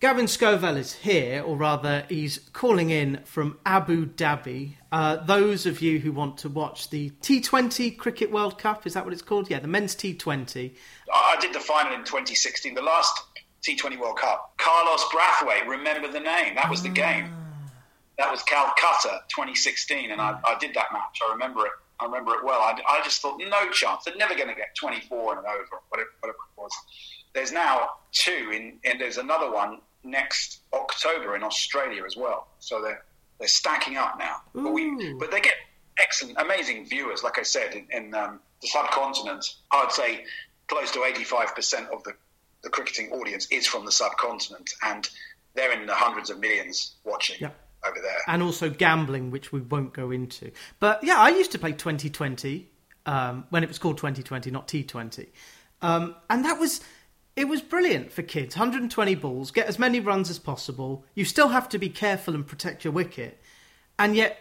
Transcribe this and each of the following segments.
Gavin Scovell is here, or rather, he's calling in from Abu Dhabi. Uh, those of you who want to watch the T20 Cricket World Cup, is that what it's called? Yeah, the men's T20. I did the final in 2016, the last T20 World Cup. Carlos Brathwaite, remember the name? That was the game. That was Calcutta 2016, and I, I did that match. I remember it. I remember it well. I, I just thought, no chance. They're never going to get 24 and over, whatever, whatever it was. There's now two, in, and there's another one next October in Australia as well. So they're they're stacking up now. But, we, but they get excellent, amazing viewers. Like I said, in, in um, the subcontinent, I would say close to 85% of the, the cricketing audience is from the subcontinent, and they're in the hundreds of millions watching. Yeah. Over there. And also gambling, which we won't go into. But yeah, I used to play 2020 um, when it was called 2020, not T20. Um, and that was it was brilliant for kids. 120 balls, get as many runs as possible. You still have to be careful and protect your wicket. And yet,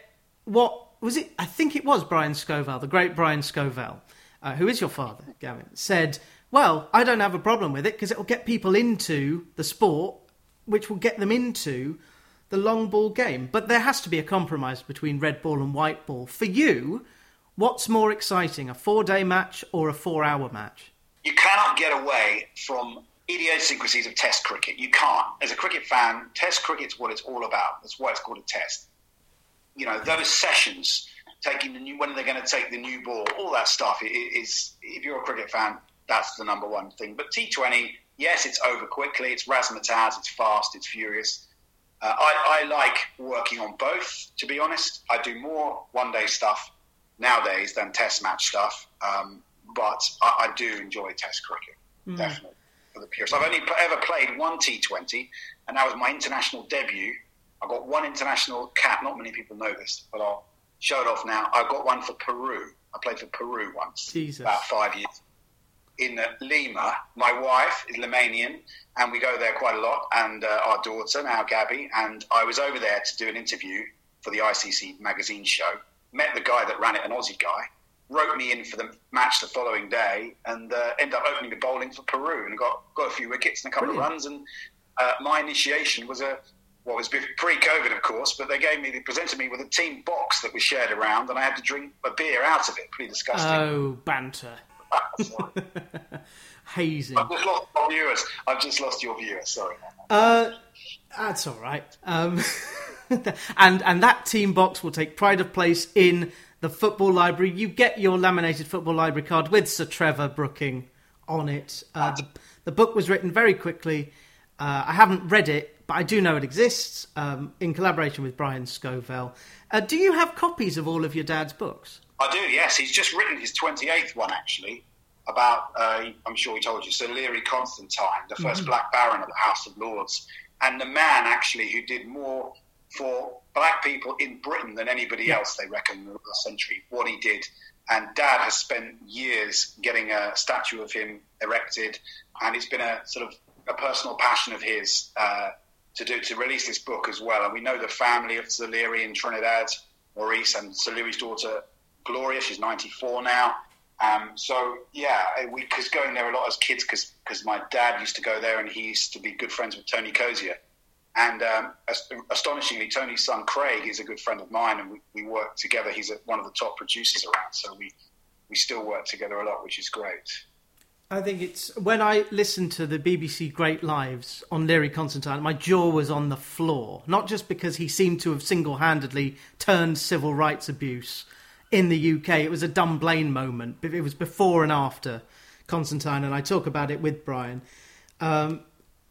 what was it? I think it was Brian Scovell, the great Brian Scovell, uh, who is your father, Gavin, said, Well, I don't have a problem with it because it will get people into the sport, which will get them into the long ball game. But there has to be a compromise between red ball and white ball. For you, what's more exciting, a four day match or a four hour match? You cannot get away from idiosyncrasies of Test cricket. You can't. As a cricket fan, Test cricket's what it's all about. That's why it's called a Test. You know, those sessions, taking the new, when are they going to take the new ball, all that stuff is, if you're a cricket fan, that's the number one thing. But T20, yes, it's over quickly. It's razzmatazz. It's fast. It's furious. Uh, I, I like working on both. To be honest, I do more one-day stuff nowadays than Test match stuff. Um, but I, I do enjoy Test cricket, mm. definitely, for the purists. I've only ever played one T20, and that was my international debut. I got one international cap. Not many people know this, but I'll show it off now. I got one for Peru. I played for Peru once, Jesus. about five years. In Lima, my wife is Limanian, and we go there quite a lot. And uh, our daughter, now Gabby, and I was over there to do an interview for the ICC magazine show. Met the guy that ran it, an Aussie guy, wrote me in for the match the following day and uh, ended up opening the bowling for Peru and got, got a few wickets and a couple Brilliant. of runs. And uh, my initiation was a what well, was pre-COVID, of course, but they gave me they presented me with a team box that was shared around, and I had to drink a beer out of it. Pretty disgusting. Oh, banter. Hazing. I've just lost your viewers. I've just lost your viewers. Sorry. Uh, that's all right. Um, and and that team box will take pride of place in the football library. You get your laminated football library card with Sir Trevor Brooking on it. Uh, the, the, book was written very quickly. Uh, I haven't read it, but I do know it exists um, in collaboration with Brian Scovell. Uh, do you have copies of all of your dad's books? I do, yes. He's just written his 28th one, actually, about, uh, I'm sure he told you, Sir Learie Constantine, the 1st mm-hmm. Black Baron of the House of Lords, and the man, actually, who did more for black people in Britain than anybody else, they reckon, in the last century, what he did. And Dad has spent years getting a statue of him erected, and it's been a sort of a personal passion of his uh, to do to release this book as well. And we know the family of Learie in Trinidad, Maurice, and Sir Learie's daughter Gloria. She's 94 now. Um, so yeah, we was going there a lot as kids because my dad used to go there, and he used to be good friends with Tony Cozier. And um, astonishingly, Tony's son Craig is a good friend of mine, and we, we work together. He's a, one of the top producers around, so we we still work together a lot, which is great. I think it's when I listened to the BBC Great Lives on Learie Constantine, my jaw was on the floor. Not just because he seemed to have single handedly turned civil rights abuse in the UK, it was a Dunblane moment. It was before and after Constantine, and I talk about it with Brian. Um,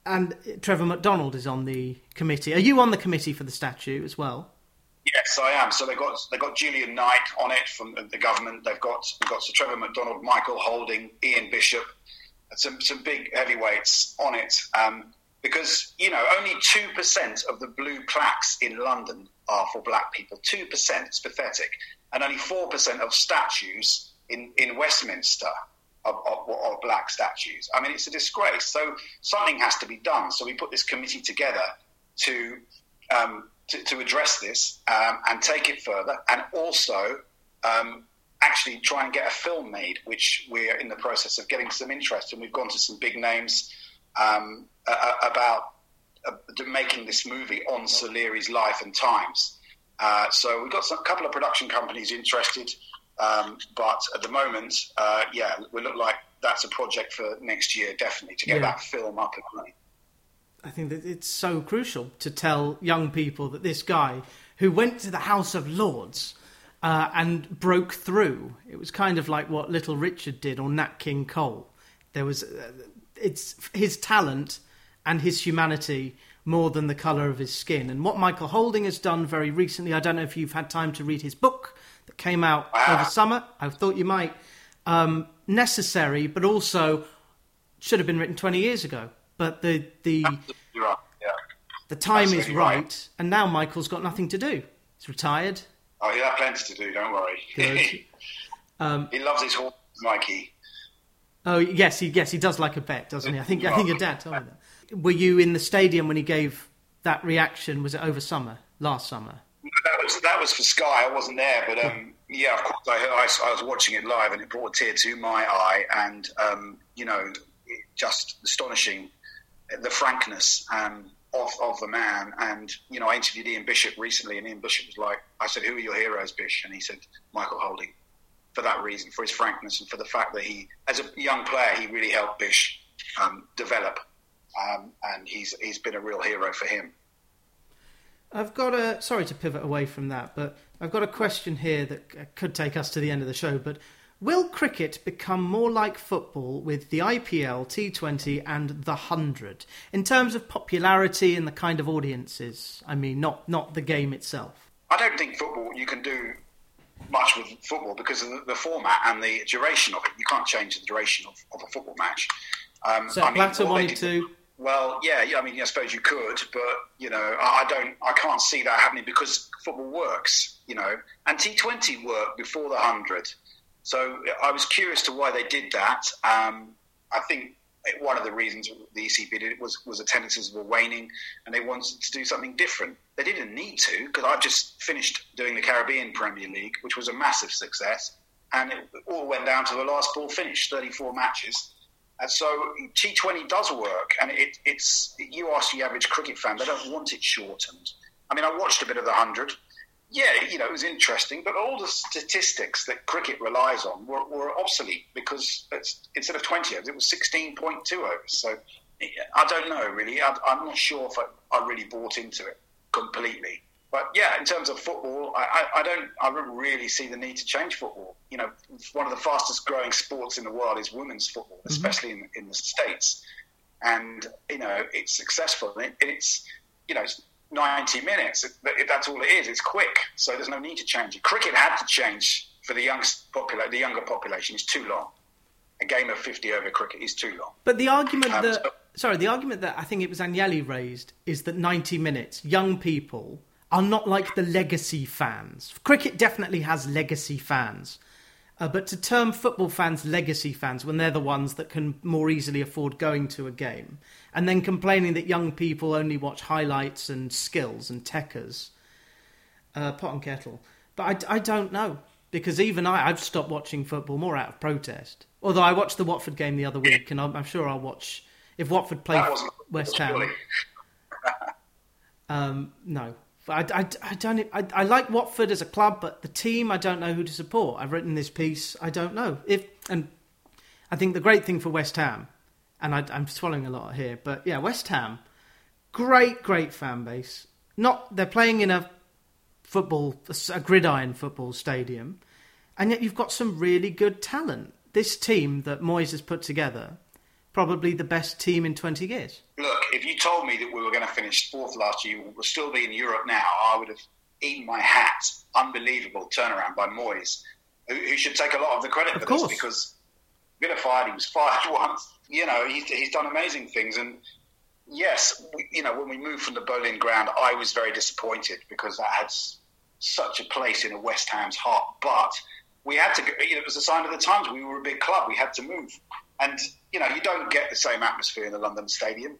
and Trevor McDonald is on the committee. Are you on the committee for the statue as well? Yes, I am. So they got they got Julian Knight on it from the government. They've got they've got Sir Trevor McDonald, Michael Holding, Ian Bishop, some some big heavyweights on it. Um, because you know only two percent of the blue plaques in London are for black people. Two percent. It's pathetic. And only four percent of statues in in Westminster of, of, of, black statues. I mean, it's a disgrace. So something has to be done. So we put this committee together to um, to, to, address this um, and take it further, and also um, actually try and get a film made, which we're in the process of getting some interest. And we've gone to some big names um, about making this movie on Sir life and times. Uh, so we've got some, a couple of production companies interested, um, but at the moment, uh, yeah, we look like that's a project for next year, definitely, to get yeah. that film up and running. I think that it's so crucial to tell young people that this guy who went to the House of Lords uh, and broke through, it was kind of like what Little Richard did or Nat King Cole. There was, uh, it's his talent and his humanity more than the colour of his skin. And what Michael Holding has done very recently, I don't know if you've had time to read his book came out over summer. I thought you might. Um, necessary, but also should have been written 20 years ago. But the the right. yeah. the time Absolutely is right, right, and now Michael's got nothing to do. He's retired. Oh, he'll have plenty to do. Don't worry. um, he loves his horse, Mikey. Oh yes, he yes he does like a bet, doesn't he? I think I think your dad told me that. Were you in the stadium when he gave that reaction? Was it over summer last summer? That was that was for Sky. I wasn't there, but um, yeah, of course I, I, I, was watching it live, and it brought a tear to my eye, and um, you know, just astonishing the frankness um, of of the man. And you know, I interviewed Ian Bishop recently, and Ian Bishop was like, I said, "Who are your heroes, Bish?" And he said, "Michael Holding." For that reason, for his frankness, and for the fact that he, as a young player, he really helped Bish um, develop, um, and he's he's been a real hero for him. I've got a sorry to pivot away from that, but I've got a question here that could take us to the end of the show. But will cricket become more like football with the IPL, T20, and the Hundred in terms of popularity and the kind of audiences? I mean, not not the game itself. I don't think football you can do much with football because of the, the format and the duration of it. You can't change the duration of, of a football match. Um, so I mean, Blatter wanted to well, yeah, yeah. I mean, I suppose you could, but you know, I don't, I can't see that happening because football works, you know, and T Twenty worked before the hundred. So I was curious to why they did that. Um, I think one of the reasons the ECB did it was was attendances were waning, and they wanted to do something different. They didn't need to because I've just finished doing the Caribbean Premier League, which was a massive success, and it all went down to the last ball finish, thirty four matches and so T20 does work, and it, it's you ask the average cricket fan, they don't want it shortened. I mean, I watched a bit of the hundred. Yeah, you know, it was interesting, but all the statistics that cricket relies on were, were obsolete because instead of 20 overs, it was 16.2 overs. So I don't know, really. I, am not sure if I, I really bought into it completely. But yeah, in terms of football, I, I, I, don't I don't really see the need to change football. You know, one of the fastest growing sports in the world is women's football, mm-hmm. especially in, in the states, and you know it's successful. And it, it's you know it's 90 minutes. It, it, that's all it is. It's quick, so there's no need to change it. Cricket had to change for the youngest popula- the younger population. It's too long. A game of 50 over cricket is too long. But the argument um, that so, sorry, the argument that I think it was Agnelli raised is that 90 minutes, young people are not like the legacy fans. Cricket definitely has legacy fans. Uh, but to term football fans legacy fans when they're the ones that can more easily afford going to a game, and then complaining that young people only watch highlights and skills and techers, uh, pot and kettle. But I, I don't know because even I, I've stopped watching football more out of protest. Although I watched the Watford game the other week, and I'm, I'm sure I'll watch if Watford play West Ham. um, no, I, I, I don't. I, I like Watford as a club, but the team, I don't know who to support. I've written this piece. I don't know if, and I think the great thing for West Ham, and I, I'm swallowing a lot here, but yeah, West Ham, great, great fan base. Not they're playing in a football, a gridiron football stadium, and yet you've got some really good talent. This team that Moyes has put together probably the best team in 20 years. Look, if you told me that we were going to finish fourth last year, we'll still be in Europe now, I would have eaten my hat. Unbelievable turnaround by Moyes, who, who should take a lot of the credit of for course. this because been fired, he was fired once. You know, he's, he's done amazing things. And yes, we, you know, when we moved from the Boleyn ground, I was very disappointed because that had such a place in a West Ham's heart. But we had to, you know, it was a sign of the times. We were a big club. We had to move. And, you know, you don't get the same atmosphere in the London Stadium.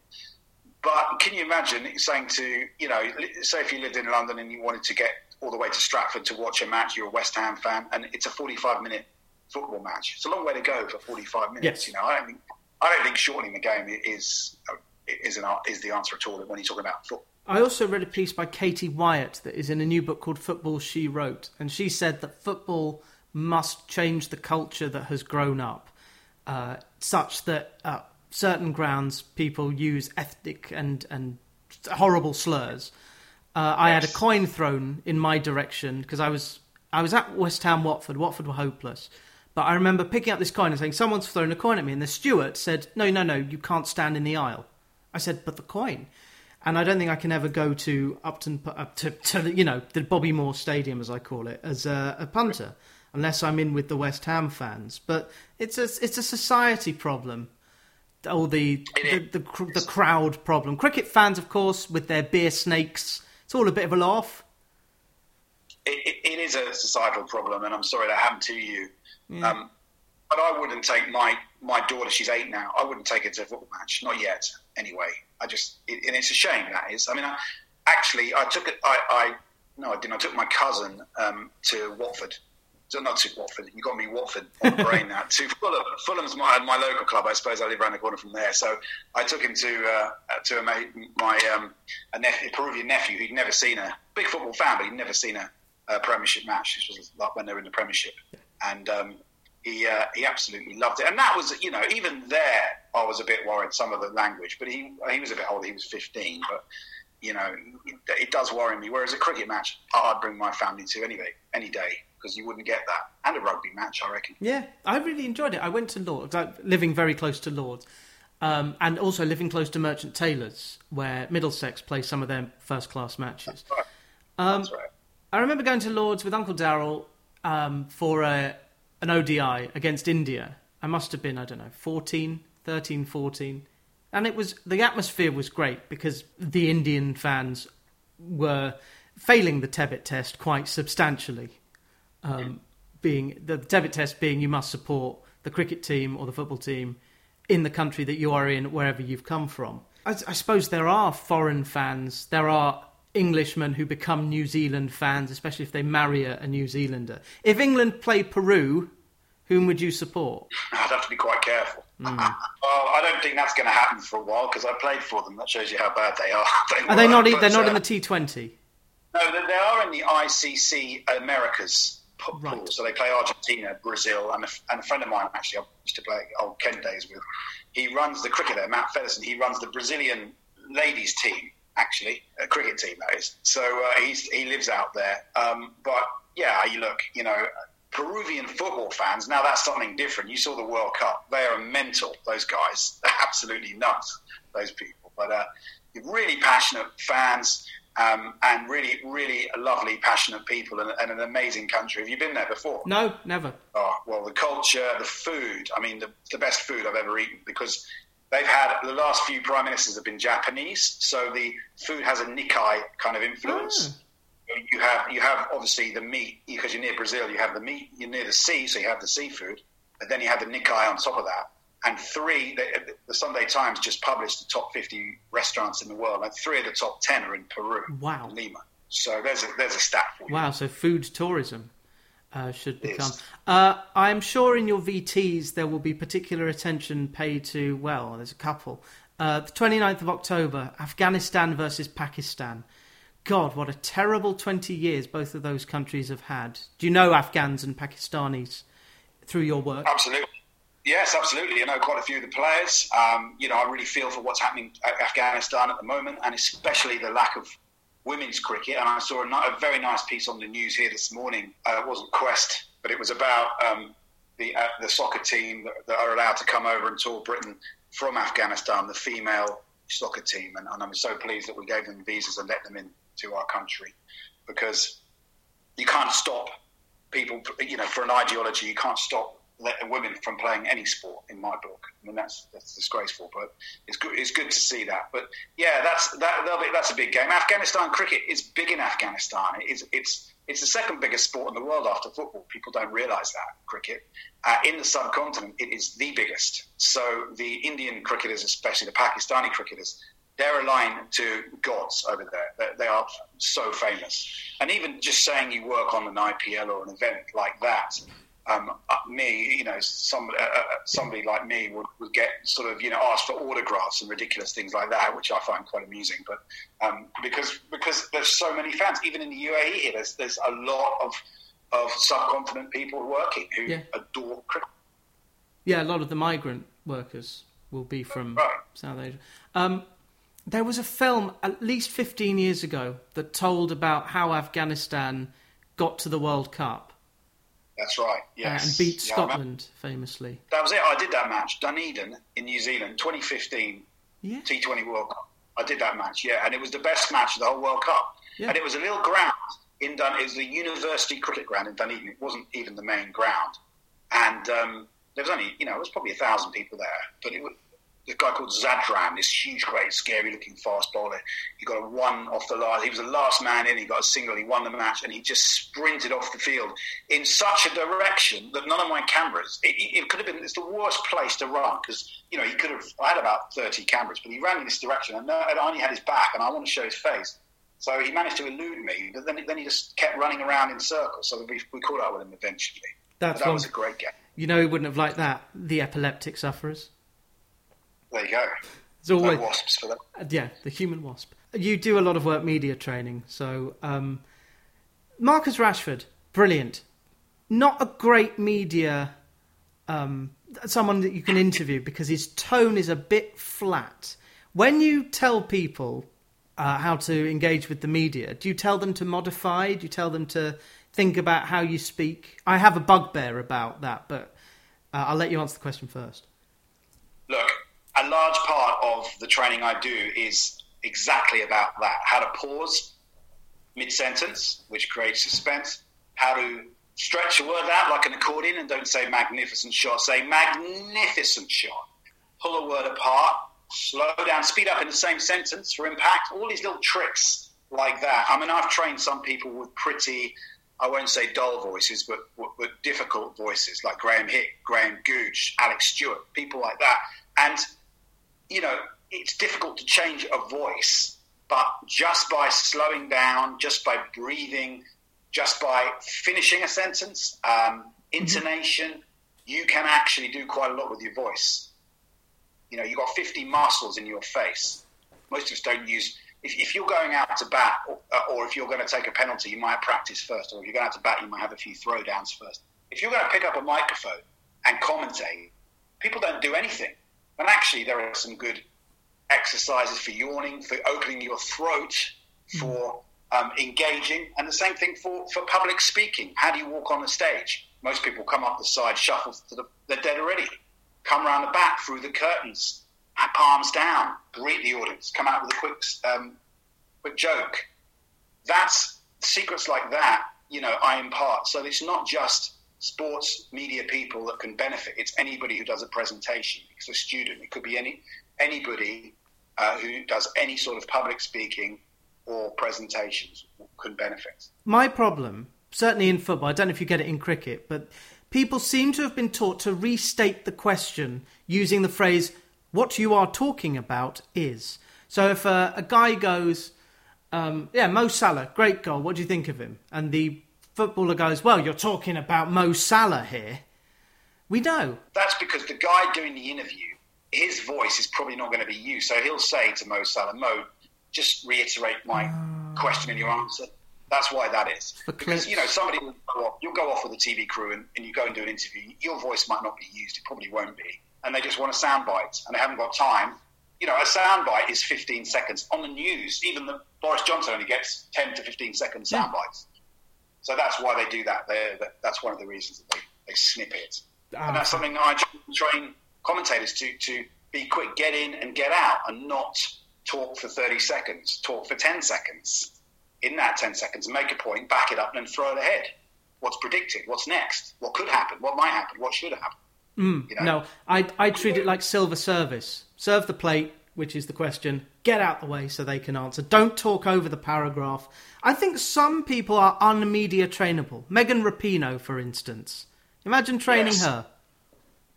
But can you imagine saying to, you know, say if you lived in London and you wanted to get all the way to Stratford to watch a match, you're a West Ham fan, and it's a 45 minute football match. It's a long way to go for 45 minutes. Yes. You know, I don't think, I don't think shortening the game is is, an, is the answer at all when you're talking about football. I also read a piece by Katie Wyatt that is in a new book called Football She Wrote, and she said that football must change the culture that has grown up, uh, such that uh, certain grounds people use ethnic and and horrible slurs. Uh, I had a coin thrown in my direction because I was I was at West Ham Watford. Watford were hopeless, but I remember picking up this coin and saying, "Someone's thrown a coin at me," and the steward said, "No, no, no, you can't stand in the aisle." I said, "But the coin." And I don't think I can ever go to Upton, up to, to you know the Bobby Moore Stadium as I call it as a, a punter, unless I'm in with the West Ham fans. But it's a it's a society problem all the the, the, the crowd problem. Cricket fans, of course, with their beer snakes, it's all a bit of a laugh. it, it is a societal problem, and I'm sorry that happened to you. Yeah. Um, but I wouldn't take my my daughter. She's eight now. I wouldn't take her to a football match, not yet. Anyway, I just it, and it's a shame that is. I mean, I, actually, I took it. I, I no, I didn't. I took my cousin um, to Watford not to Watford. You got me Watford on the brain now. To Fulham. Fulham's my my local club. I suppose I live around the corner from there. So I took him to uh, to a mate, my um, a, a Peruvian nephew who'd never seen a big football fan, but he'd never seen a, a Premiership match. This was like when they were in the Premiership, and um, he uh, he absolutely loved it. And that was you know even there I was a bit worried some of the language, but he he was a bit older. He was fifteen, but you know, it, it, does worry me. Whereas a cricket match, I'd bring my family to anyway, any day because you wouldn't get that. And a rugby match, I reckon. Yeah, I really enjoyed it. I went to Lords, living very close to Lords, um, and also living close to Merchant Taylors, where Middlesex play some of their first class matches. That's right. Um, That's right. I remember going to Lords with Uncle Daryl um, for a, an ODI against India. I must have been, I don't know, 14, 13, 14. And it was the atmosphere was great because the Indian fans were failing the Tebbit test quite substantially um, being the Tebbit test being you must support the cricket team or the football team in the country that you are in, wherever you've come from. I, I suppose there are foreign fans. There are Englishmen who become New Zealand fans, especially if they marry a, a New Zealander. If England play Peru, whom would you support? I'd have to be quite careful. Mm. well, I don't think that's going to happen for a while because I played for them. That shows you how bad they are. they are they not? But, they're not uh, in the T Twenty. No, they are in the ICC Americas pool. Right. So they play Argentina, Brazil, and a, and a friend of mine actually I used to play old Ken days with. He runs the cricketer Matt Featherstone. He runs the Brazilian ladies team actually, a cricket team that is. So uh, he's, he lives out there. Um, but yeah, you look, you know, Peruvian football fans. Now that's something different. You saw the World Cup; they are mental. Those guys, they're absolutely nuts. Those people, but uh, really passionate fans um, and really, really lovely, passionate people and, and, an amazing country. Have you been there before? No, never. Oh, well, the culture, the food. I mean, the, the best food I've ever eaten because they've had the last few prime ministers have been Japanese, so the food has a Nikkei kind of influence. Oh. You have you have obviously the meat because you're near Brazil. You have the meat. You're near the sea, so you have the seafood. But then you have the Nikkei on top of that and three, the, the, Sunday Times just published the top 50 restaurants in the world, and three of the top 10 are in Peru, wow. Lima. So there's a, there's a stat for you. Wow, so food tourism uh, should become. Uh, I'm sure in your VTs there will be particular attention paid to, well, there's a couple. Uh, the 29th of October, Afghanistan versus Pakistan. God, what a terrible 20 years both of those countries have had. Do you know Afghans and Pakistanis through your work? Absolutely. Yes, absolutely. I know quite a few of the players. Um, you know, I really feel for what's happening at Afghanistan at the moment, and especially the lack of women's cricket. And I saw a, a very nice piece on the news here this morning. Uh, it wasn't Quest, but it was about um, the uh, the soccer team that, that, are allowed to come over and tour Britain from Afghanistan, the female soccer team. And, and I'm so pleased that we gave them visas and let them into our country because you can't stop people. You know, for an ideology, you can't stop women from playing any sport in my book. I mean, that's that's disgraceful, but it's good. It's good to see that. But yeah, that's that. Be, that's a big game. Afghanistan cricket is big in Afghanistan. It's it's it's the second biggest sport in the world after football. People don't realise that cricket uh, in the subcontinent it is the biggest. So the Indian cricketers, especially the Pakistani cricketers, they're aligned to gods over there. They, they are so famous. And even just saying you work on an IPL or an event like that um, uh, me, you know, somebody, uh, uh, somebody like me would, would get sort of, you know, asked for autographs and ridiculous things like that, which I find quite amusing. But um, because because there's so many fans, even in the UAE, there's there's a lot of of subcontinent people working who yeah. adore cricket. Yeah, a lot of the migrant workers will be from right. South Asia. Um, there was a film at least 15 years ago that told about how Afghanistan got to the World Cup that's right. Yes, uh, and beat yeah, Scotland famously. That was it. I did that match, Dunedin in New Zealand, 2015 yeah. T20 World Cup. I did that match, yeah, and it was the best match of the whole World Cup. Yeah. And it was a little ground in Dun. It was the University Cricket Ground in Dunedin. It wasn't even the main ground, and um, there was only, you know, there was probably a thousand people there, but it was this guy called Zadran, this huge, great, scary-looking fast bowler. He got a one off the last. He was the last man in. He got a single. He won the match, and he just sprinted off the field in such a direction that none of my cameras. It, it could have been. It's the worst place to run because you know he could have. I had about thirty cameras, but he ran in this direction, and I only had his back, and I want to show his face. So he managed to elude me, but then, then he just kept running around in circles. So we, we caught up with him eventually. That's that one, was a great game. You know, he wouldn't have liked that. The epileptic sufferers. There you go. There's always no wasps for that. Uh, yeah, the human wasp. You do a lot of work media training, so um, Marcus Rashford, brilliant. Not a great media, um, someone that you can interview because his tone is a bit flat. When you tell people uh, how to engage with the media, do you tell them to modify? Do you tell them to think about how you speak? I have a bugbear about that, but uh, I'll let you answer the question first. A large part of the training I do is exactly about that how to pause mid sentence, which creates suspense, how to stretch a word out like an accordion and don't say magnificent shot, say magnificent shot. Pull a word apart, slow down, speed up in the same sentence for impact, all these little tricks like that. I mean, I've trained some people with pretty, I won't say dull voices, but, but difficult voices like Graham Hick, Graham Gooch, Alex Stewart, people like that. And you know, it's difficult to change a voice, but just by slowing down, just by breathing, just by finishing a sentence, um, intonation, mm-hmm. you can actually do quite a lot with your voice. You know, you've got 50 muscles in your face. Most of us don't use. If, if you're going out to bat, or, or, if you're going to take a penalty, you might practice first. Or if you're going out to bat, you might have a few throwdowns first. If you're going to pick up a microphone and commentate, people don't do anything and actually, there are some good exercises for yawning, for opening your throat, for um, engaging, and the same thing for, for public speaking. How do you walk on the stage? Most people come up the side, shuffle to the, they're dead already. Come around the back, through the curtains, palms down, greet the audience, come out with a quick, um, quick joke. That's secrets like that, you know, I impart. So it's not just sports media people that can benefit. It's anybody who does a presentation. It's a student. It could be any anybody uh, who does any sort of public speaking or presentations can benefit. My problem, certainly in football, I don't know if you get it in cricket, but people seem to have been taught to restate the question using the phrase "what you are talking about is." So if a, a guy goes, um, "Yeah, Mo Salah, great goal. What do you think of him?" and the footballer goes, Well, you're talking about Mo Salah here. We know. That's because the guy doing the interview, his voice is probably not going to be you. So he'll say to Mo Salah, Mo, just reiterate my oh. question and your answer. That's why that is. Because, you know, somebody will go off, you'll go off with a TV crew and, and you go and do an interview. Your voice might not be used. It probably won't be. And they just want a soundbite and they haven't got time. You know, a soundbite is 15 seconds. On the news, even the Boris Johnson only gets 10 to 15 second soundbites. So that's why they do that. They're, that's one of the reasons that they, they snip it. and that's ah. something I train commentators to, to be quick, get in and get out, and not talk for 30 seconds, talk for 10 seconds. In that 10 seconds, make a point, back it up, and then throw it ahead. What's predicted? What's next? What could happen? What might happen? What should happen? Mm, you know? No, I, I treat it like silver service. Serve the plate, which is the question, get out the way so they can answer. Don't talk over the paragraph. I think some people are unmedia trainable. Megan Rapinoe, for instance. Imagine training yes. her.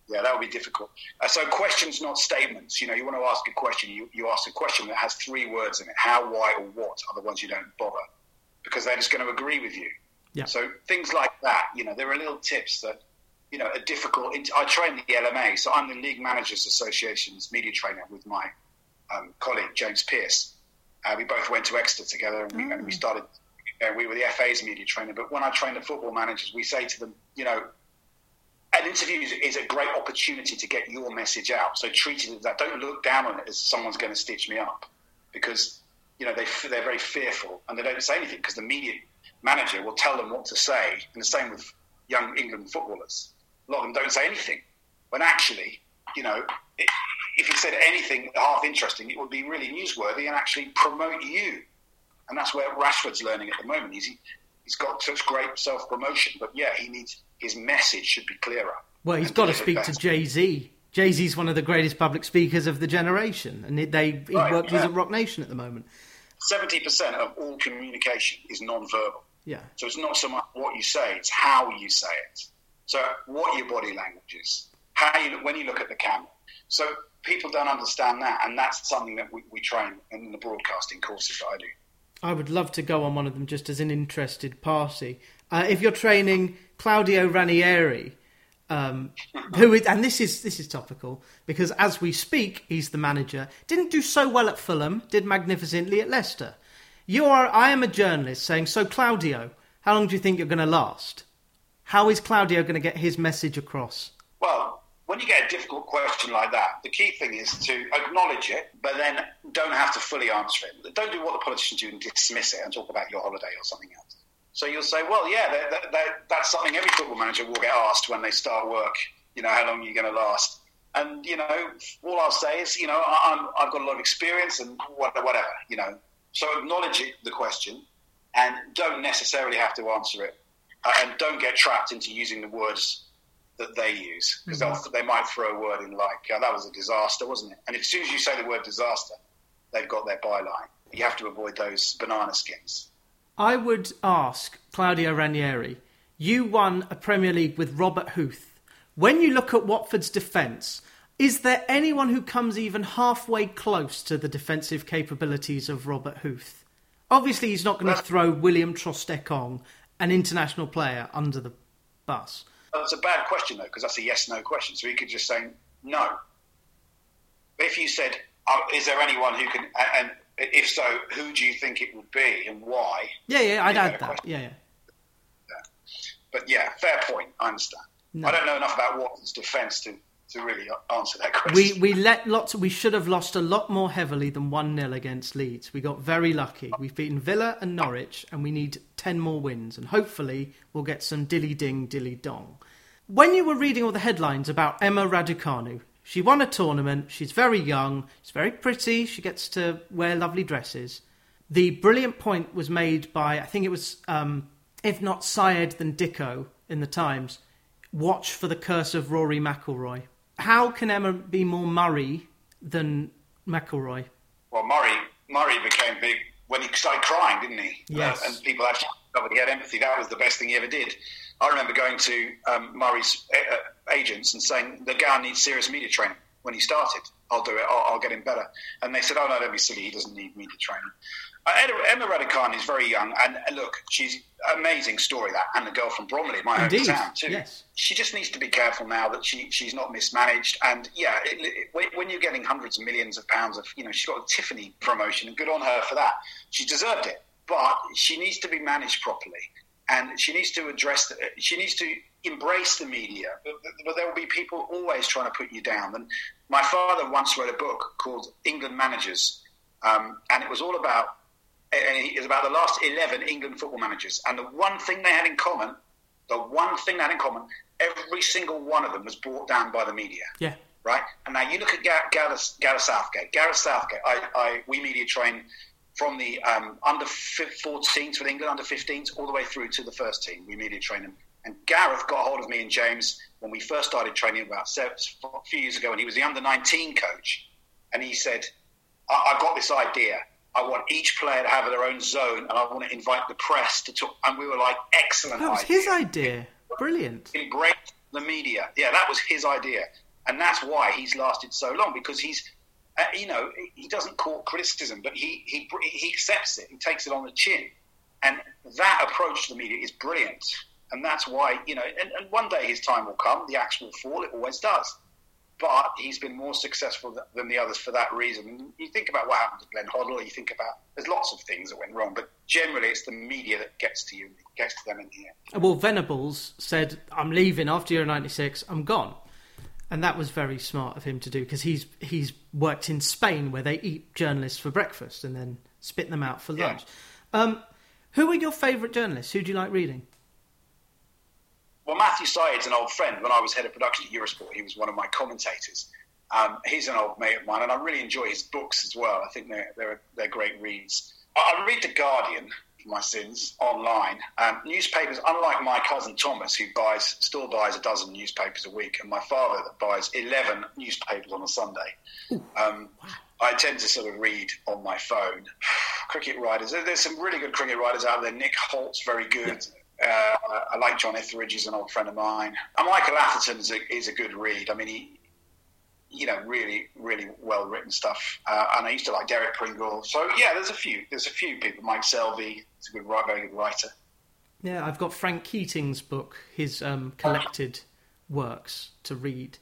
Yeah, that would be difficult. Uh, so questions, not statements. You know, you want to ask a question, you, you ask a question that has three words in it. How, why, or what are the ones you don't bother. Because they're just going to agree with you. Yeah. So things like that, you know, there are little tips that you know, a difficult. I train the LMA, so I'm the League Managers Association's media trainer with my um, colleague James Pierce. Uh, we both went to Exeter together, and we, and we mm. started. Uh, we were the FA's media trainer, but when I train the football managers, we say to them, you know, an interview is, is a great opportunity to get your message out. So treat it as that. Don't look down on it as someone's going to stitch me up, because you know they they're very fearful and they don't say anything because the media manager will tell them what to say. And the same with young England footballers. A lot of them don't say anything. When actually, you know, if he said anything half interesting, it would be really newsworthy and actually promote you. And that's where Rashford's learning at the moment. He's, he's got such great self promotion, but yeah, he needs his message should be clearer. Well, he's got to speak to Jay Z. Jay Z's one of the greatest public speakers of the generation, and they he right, works yeah. at Roc Nation at the moment. Seventy percent of all communication is non-verbal. Yeah. So it's not so much what you say; it's how you say it. So what your body language is, how you when you look at the camera. So people don't understand that, and that's something that we, we train in the broadcasting courses that I do. I would love to go on one of them just as an interested party. Uh, if you're training Claudio Ranieri, um, who is, and this is this is topical because as we speak, he's the manager. Didn't do so well at Fulham, did magnificently at Leicester. You are. I am a journalist saying, so Claudio, how long do you think you're going to last? How is Claudio going to get his message across? Well, when you get a difficult question like that, the key thing is to acknowledge it, but then don't have to fully answer it. Don't do what the politicians do and dismiss it and talk about your holiday or something else. So you'll say, well, yeah, that, that, that, that's something every football manager will get asked when they start work. You know, how long are you going to last? And you know, all I'll say is, you know, i have got a lot of experience and whatever. You know, so acknowledge the question and don't necessarily have to answer it. Uh, and don't get trapped into using the words that they use because mm-hmm. they might throw a word in like, uh, that was a disaster, wasn't it? And as soon as you say the word disaster, they've got their byline. You have to avoid those banana skins. I would ask Claudio Ranieri, you won a Premier League with Robert Huth. When you look at Watford's defence, is there anyone who comes even halfway close to the defensive capabilities of Robert Huth? Obviously, he's not going to throw William Troost-Ekong, an international player, under the bus. That's a bad question, though, because that's a yes no question. So he could just say no. But if you said, oh, is there anyone who can, and if so, who do you think it would be and why? Yeah, yeah, I'd add that. Yeah, yeah, yeah. But yeah, fair point. I understand. No. I don't know enough about Watson's defence to to really answer that question. We we let lots. We should have lost a lot more heavily than one 0 against Leeds. We got very lucky. We've beaten Villa and Norwich, and we need ten more wins, and hopefully we'll get some dilly ding dilly dong. When you were reading all the headlines about Emma Raducanu, she won a tournament. She's very young. She's very pretty. She gets to wear lovely dresses. The brilliant point was made by I think it was um, if not Syed then Dicko in the Times. Watch for the curse of Rory McIlroy how can Emma be more Murray than McIlroy? Well, Murray Murray became big when he started crying, didn't he? Yes. Uh, and people actually discovered he had empathy. That was the best thing he ever did. I remember going to um, Murray's uh, agents and saying the guy needs serious media training when he started. I'll do it. I'll, I'll, get him better. And they said, "Oh no, don't be silly. He doesn't need media training." Uh, Emma Raducanu is very young, and look, she's amazing story that, and the girl from Bromley, my Indeed. hometown too. Yes. She just needs to be careful now that she she's not mismanaged, and yeah, it, it, when you're getting hundreds of millions of pounds of, you know, she's got a Tiffany promotion, and good on her for that. She deserved it, but she needs to be managed properly, and she needs to address. The, she needs to embrace the media, but, but there will be people always trying to put you down. And my father once wrote a book called England Managers, um, and it was all about and it was about the last 11 England football managers. And the one thing they had in common, the one thing they had in common, every single one of them was brought down by the media. Yeah. Right? And now you look at Gareth, Gareth Southgate. Gareth Southgate, I, I, we media train from the um, under 14s with England, under 15s, all the way through to the first team. We media train them. And Gareth got hold of me and James when we first started training about seven, a few years ago, and he was the under 19 coach. And he said, I, I've got this idea I want each player to have their own zone, and I want to invite the press to talk. And we were like, excellent. That was idea. his idea. Brilliant. Embrace the media. Yeah, that was his idea, and that's why he's lasted so long because he's, uh, you know, he doesn't court criticism, but he he he accepts it. He takes it on the chin, and that approach to the media is brilliant. And that's why, you know, and, and one day his time will come, the axe will fall, it always does. But he's been more successful than the others for that reason. You think about what happened to Glenn Hoddle, you think about, there's lots of things that went wrong, but generally it's the media that gets to you, gets to them in the end. Well, Venables said, I'm leaving after Euro 96, I'm gone. And that was very smart of him to do because he's he's worked in Spain where they eat journalists for breakfast and then spit them out for lunch. Yeah. Um, who are your favourite journalists? Who do you like reading? Well, Matthew Syed's an old friend. When I was head of production at Eurosport, he was one of my commentators. Um, he's an old mate of mine, and I really enjoy his books as well. I think they're, they're, they're great reads. I read The Guardian for my sins online. Um, newspapers, unlike my cousin Thomas, who buys still buys a dozen newspapers a week, and my father that buys 11 newspapers on a Sunday. Um. I tend to sort of read on my phone. cricket writers, there's some really good cricket writers out there. Nick Hoult's very good. Uh, I like John Etheridge, he's an old friend of mine. And Michael Atherton is a, is a good read. I mean, he, you know, really, really well written stuff. Uh, and I used to like Derek Pringle. So yeah, there's a few. There's a few people. Mike Selvey is a good, very good writer. Yeah, I've got Frank Keating's book, his um, collected works to read.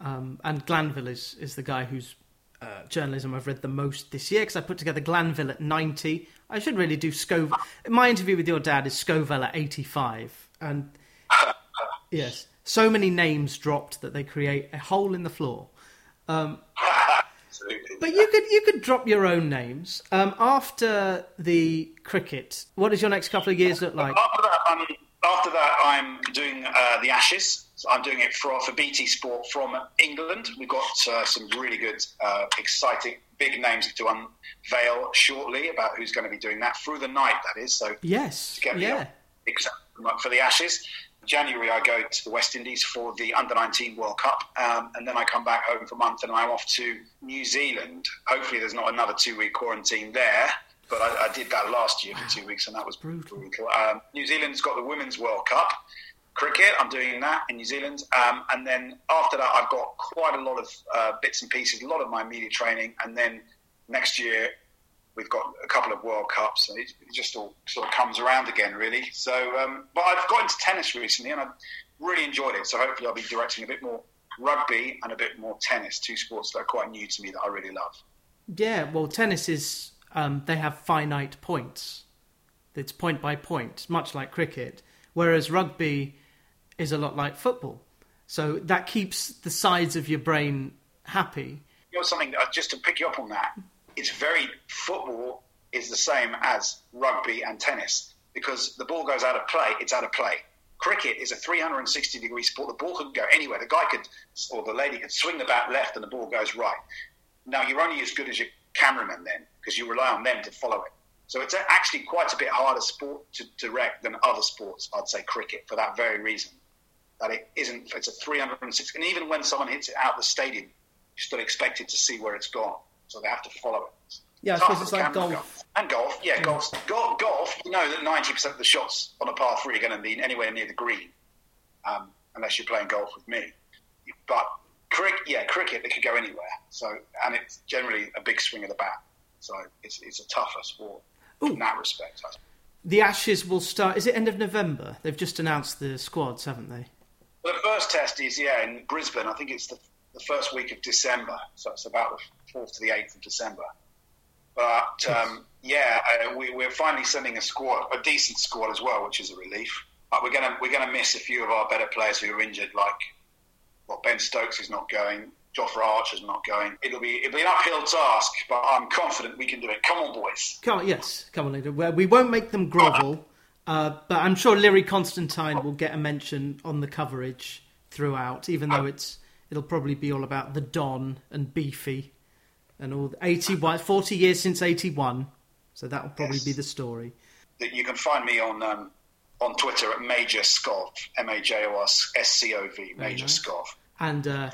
Um, and Glanville is, is the guy whose uh, journalism I've read the most this year because I put together Glanville at 90. I should really do Scovell. My interview with your dad is Scovell at 85. And yes, so many names dropped that they create a hole in the floor. Um, but you could you could drop your own names um, after the cricket. What does your next couple of years look like? After that, um, after that I'm doing uh, the Ashes. So I'm doing it for, for BT Sport from England. We've got uh, some really good, uh, exciting, big names to unveil shortly about who's going to be doing that through the night. That is so. Yes. yeah. for the Ashes. January, I go to the West Indies for the Under 19 World Cup, um, and then I come back home for a month and I'm off to New Zealand. Hopefully, there's not another two week quarantine there, but I, I, did that last year for two weeks, and that was brutal. Um, New Zealand's got the Women's World Cup. Cricket, I'm doing that in New Zealand. Um, and then after that, I've got quite a lot of uh, bits and pieces, a lot of my media training. And then next year, we've got a couple of World Cups, and it, it just all sort of comes around again, really. So, um, but I've got into tennis recently, and I've really enjoyed it. So hopefully, I'll be directing a bit more rugby and a bit more tennis, two sports that are quite new to me that I really love. Yeah, well, tennis is um, they have finite points. It's point by point, much like cricket. Whereas rugby is a lot like football, so that keeps the sides of your brain happy. You know something uh, just to pick you up on that it's very football is the same as rugby and tennis because the ball goes out of play, it's out of play. Cricket is a 360 degree sport. The ball could go anywhere. The guy could, or the lady could swing the bat left and the ball goes right. Now, you're only as good as your cameraman then because you rely on them to follow it. So it's actually quite a bit harder sport to direct than other sports, I'd say cricket, for that very reason. That it isn't, it's a 360, and even when someone hits it out the stadium, you're still expected to see where it's gone so they have to follow it. Yeah, I suppose it's like golf. And golf, yeah, yeah. golf. Golf, golf, you know that 90% of the shots on a par three are going to be anywhere near the green, um, unless you're playing golf with me. But cricket, yeah, cricket, It could go anywhere. So, and it's generally a big swing of the bat. So it's, it's a tougher sport Ooh. in that respect. The Ashes will start, is it end of November? They've just announced the squads, haven't they? Well, the first test is, yeah, in Brisbane. I think it's the the first week of December, so it's about the 4th to the 8th of December. But um, yeah, uh, we, are finally sending a squad, a decent squad as well, which is a relief. But we're gonna we're gonna miss a few of our better players who are injured, like well Ben Stokes is not going, Jofra Archer's not going. It'll be it'll be an uphill task, but I'm confident we can do it. Come on, boys. Come on, yes, come on, leader. We won't make them grovel, uh, but I'm sure Learie Constantine will get a mention on the coverage throughout, even though it's it'll probably be all about the Don and Beefy and all the 81, 40 years since 81. So that'll probably yes. be the story. You can find me on um, on Twitter at Major Scov, M A J O S C O V, Major Scov. And uh,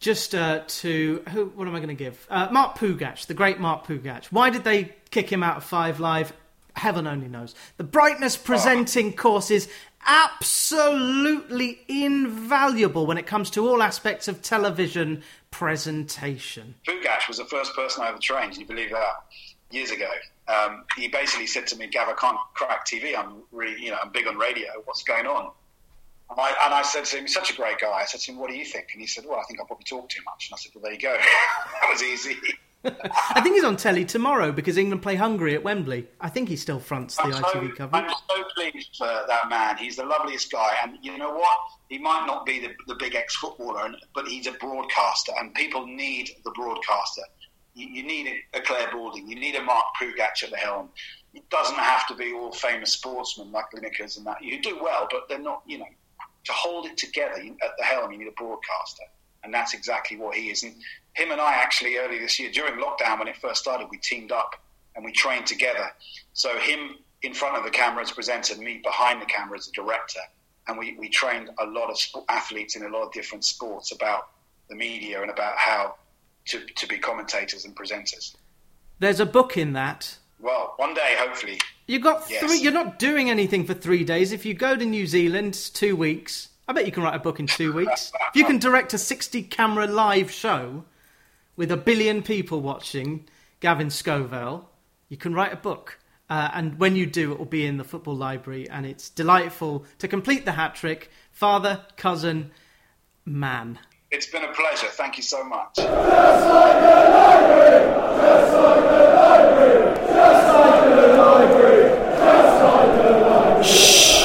just uh, to who? What am I going to give? Uh, Mark Pougatch, the great Mark Pougatch. Why did they kick him out of Five Live? Heaven only knows. The brightness presenting oh. course is absolutely invaluable when it comes to all aspects of television presentation. Pougatch was the first person I ever trained. You believe that? years ago. Um, he basically said to me, "Gav, I can't crack TV. I'm really, you know, I'm big on radio. What's going on?" And I, and I said to him, "He's such a great guy." I said to him, "What do you think?" And he said, "Well, I think I probably talk too much." And I said, "Well, there you go. that was easy." I think he's on telly tomorrow because England play Hungary at Wembley. I think he still fronts the I'm ITV so, coverage. I'm so pleased for that man. He's the loveliest guy, and you know what? He might not be the, the big ex-footballer, but he's a broadcaster, and people need the broadcaster. You, you need a, a Clare Balding, you need a Mark Pougatch at the helm. It doesn't have to be all famous sportsmen like Lineker's and that. You do well, but they're not. You know, to hold it together at the helm, you need a broadcaster, and that's exactly what he is. And him and I actually earlier this year during lockdown when it first started, we teamed up and we trained together. So him in front of the camera as presenter, me behind the camera as a director, and we, we trained a lot of athletes in a lot of different sports about the media and about how to, to be commentators and presenters. There's a book in that. Well, one day, hopefully. You got Yes. three. You're not doing anything for three days. If you go to New Zealand, two weeks. I bet you can write a book in two weeks. if you can direct a 60 camera live show with a billion people watching, Gavin Scovell, you can write a book. Uh, and when you do, it will be in the football library, and it's delightful to complete the hat trick. Father, cousin, man. It's been a pleasure. Thank you so much. Just like the library, just like the library, just like the library, just like the library. Shh.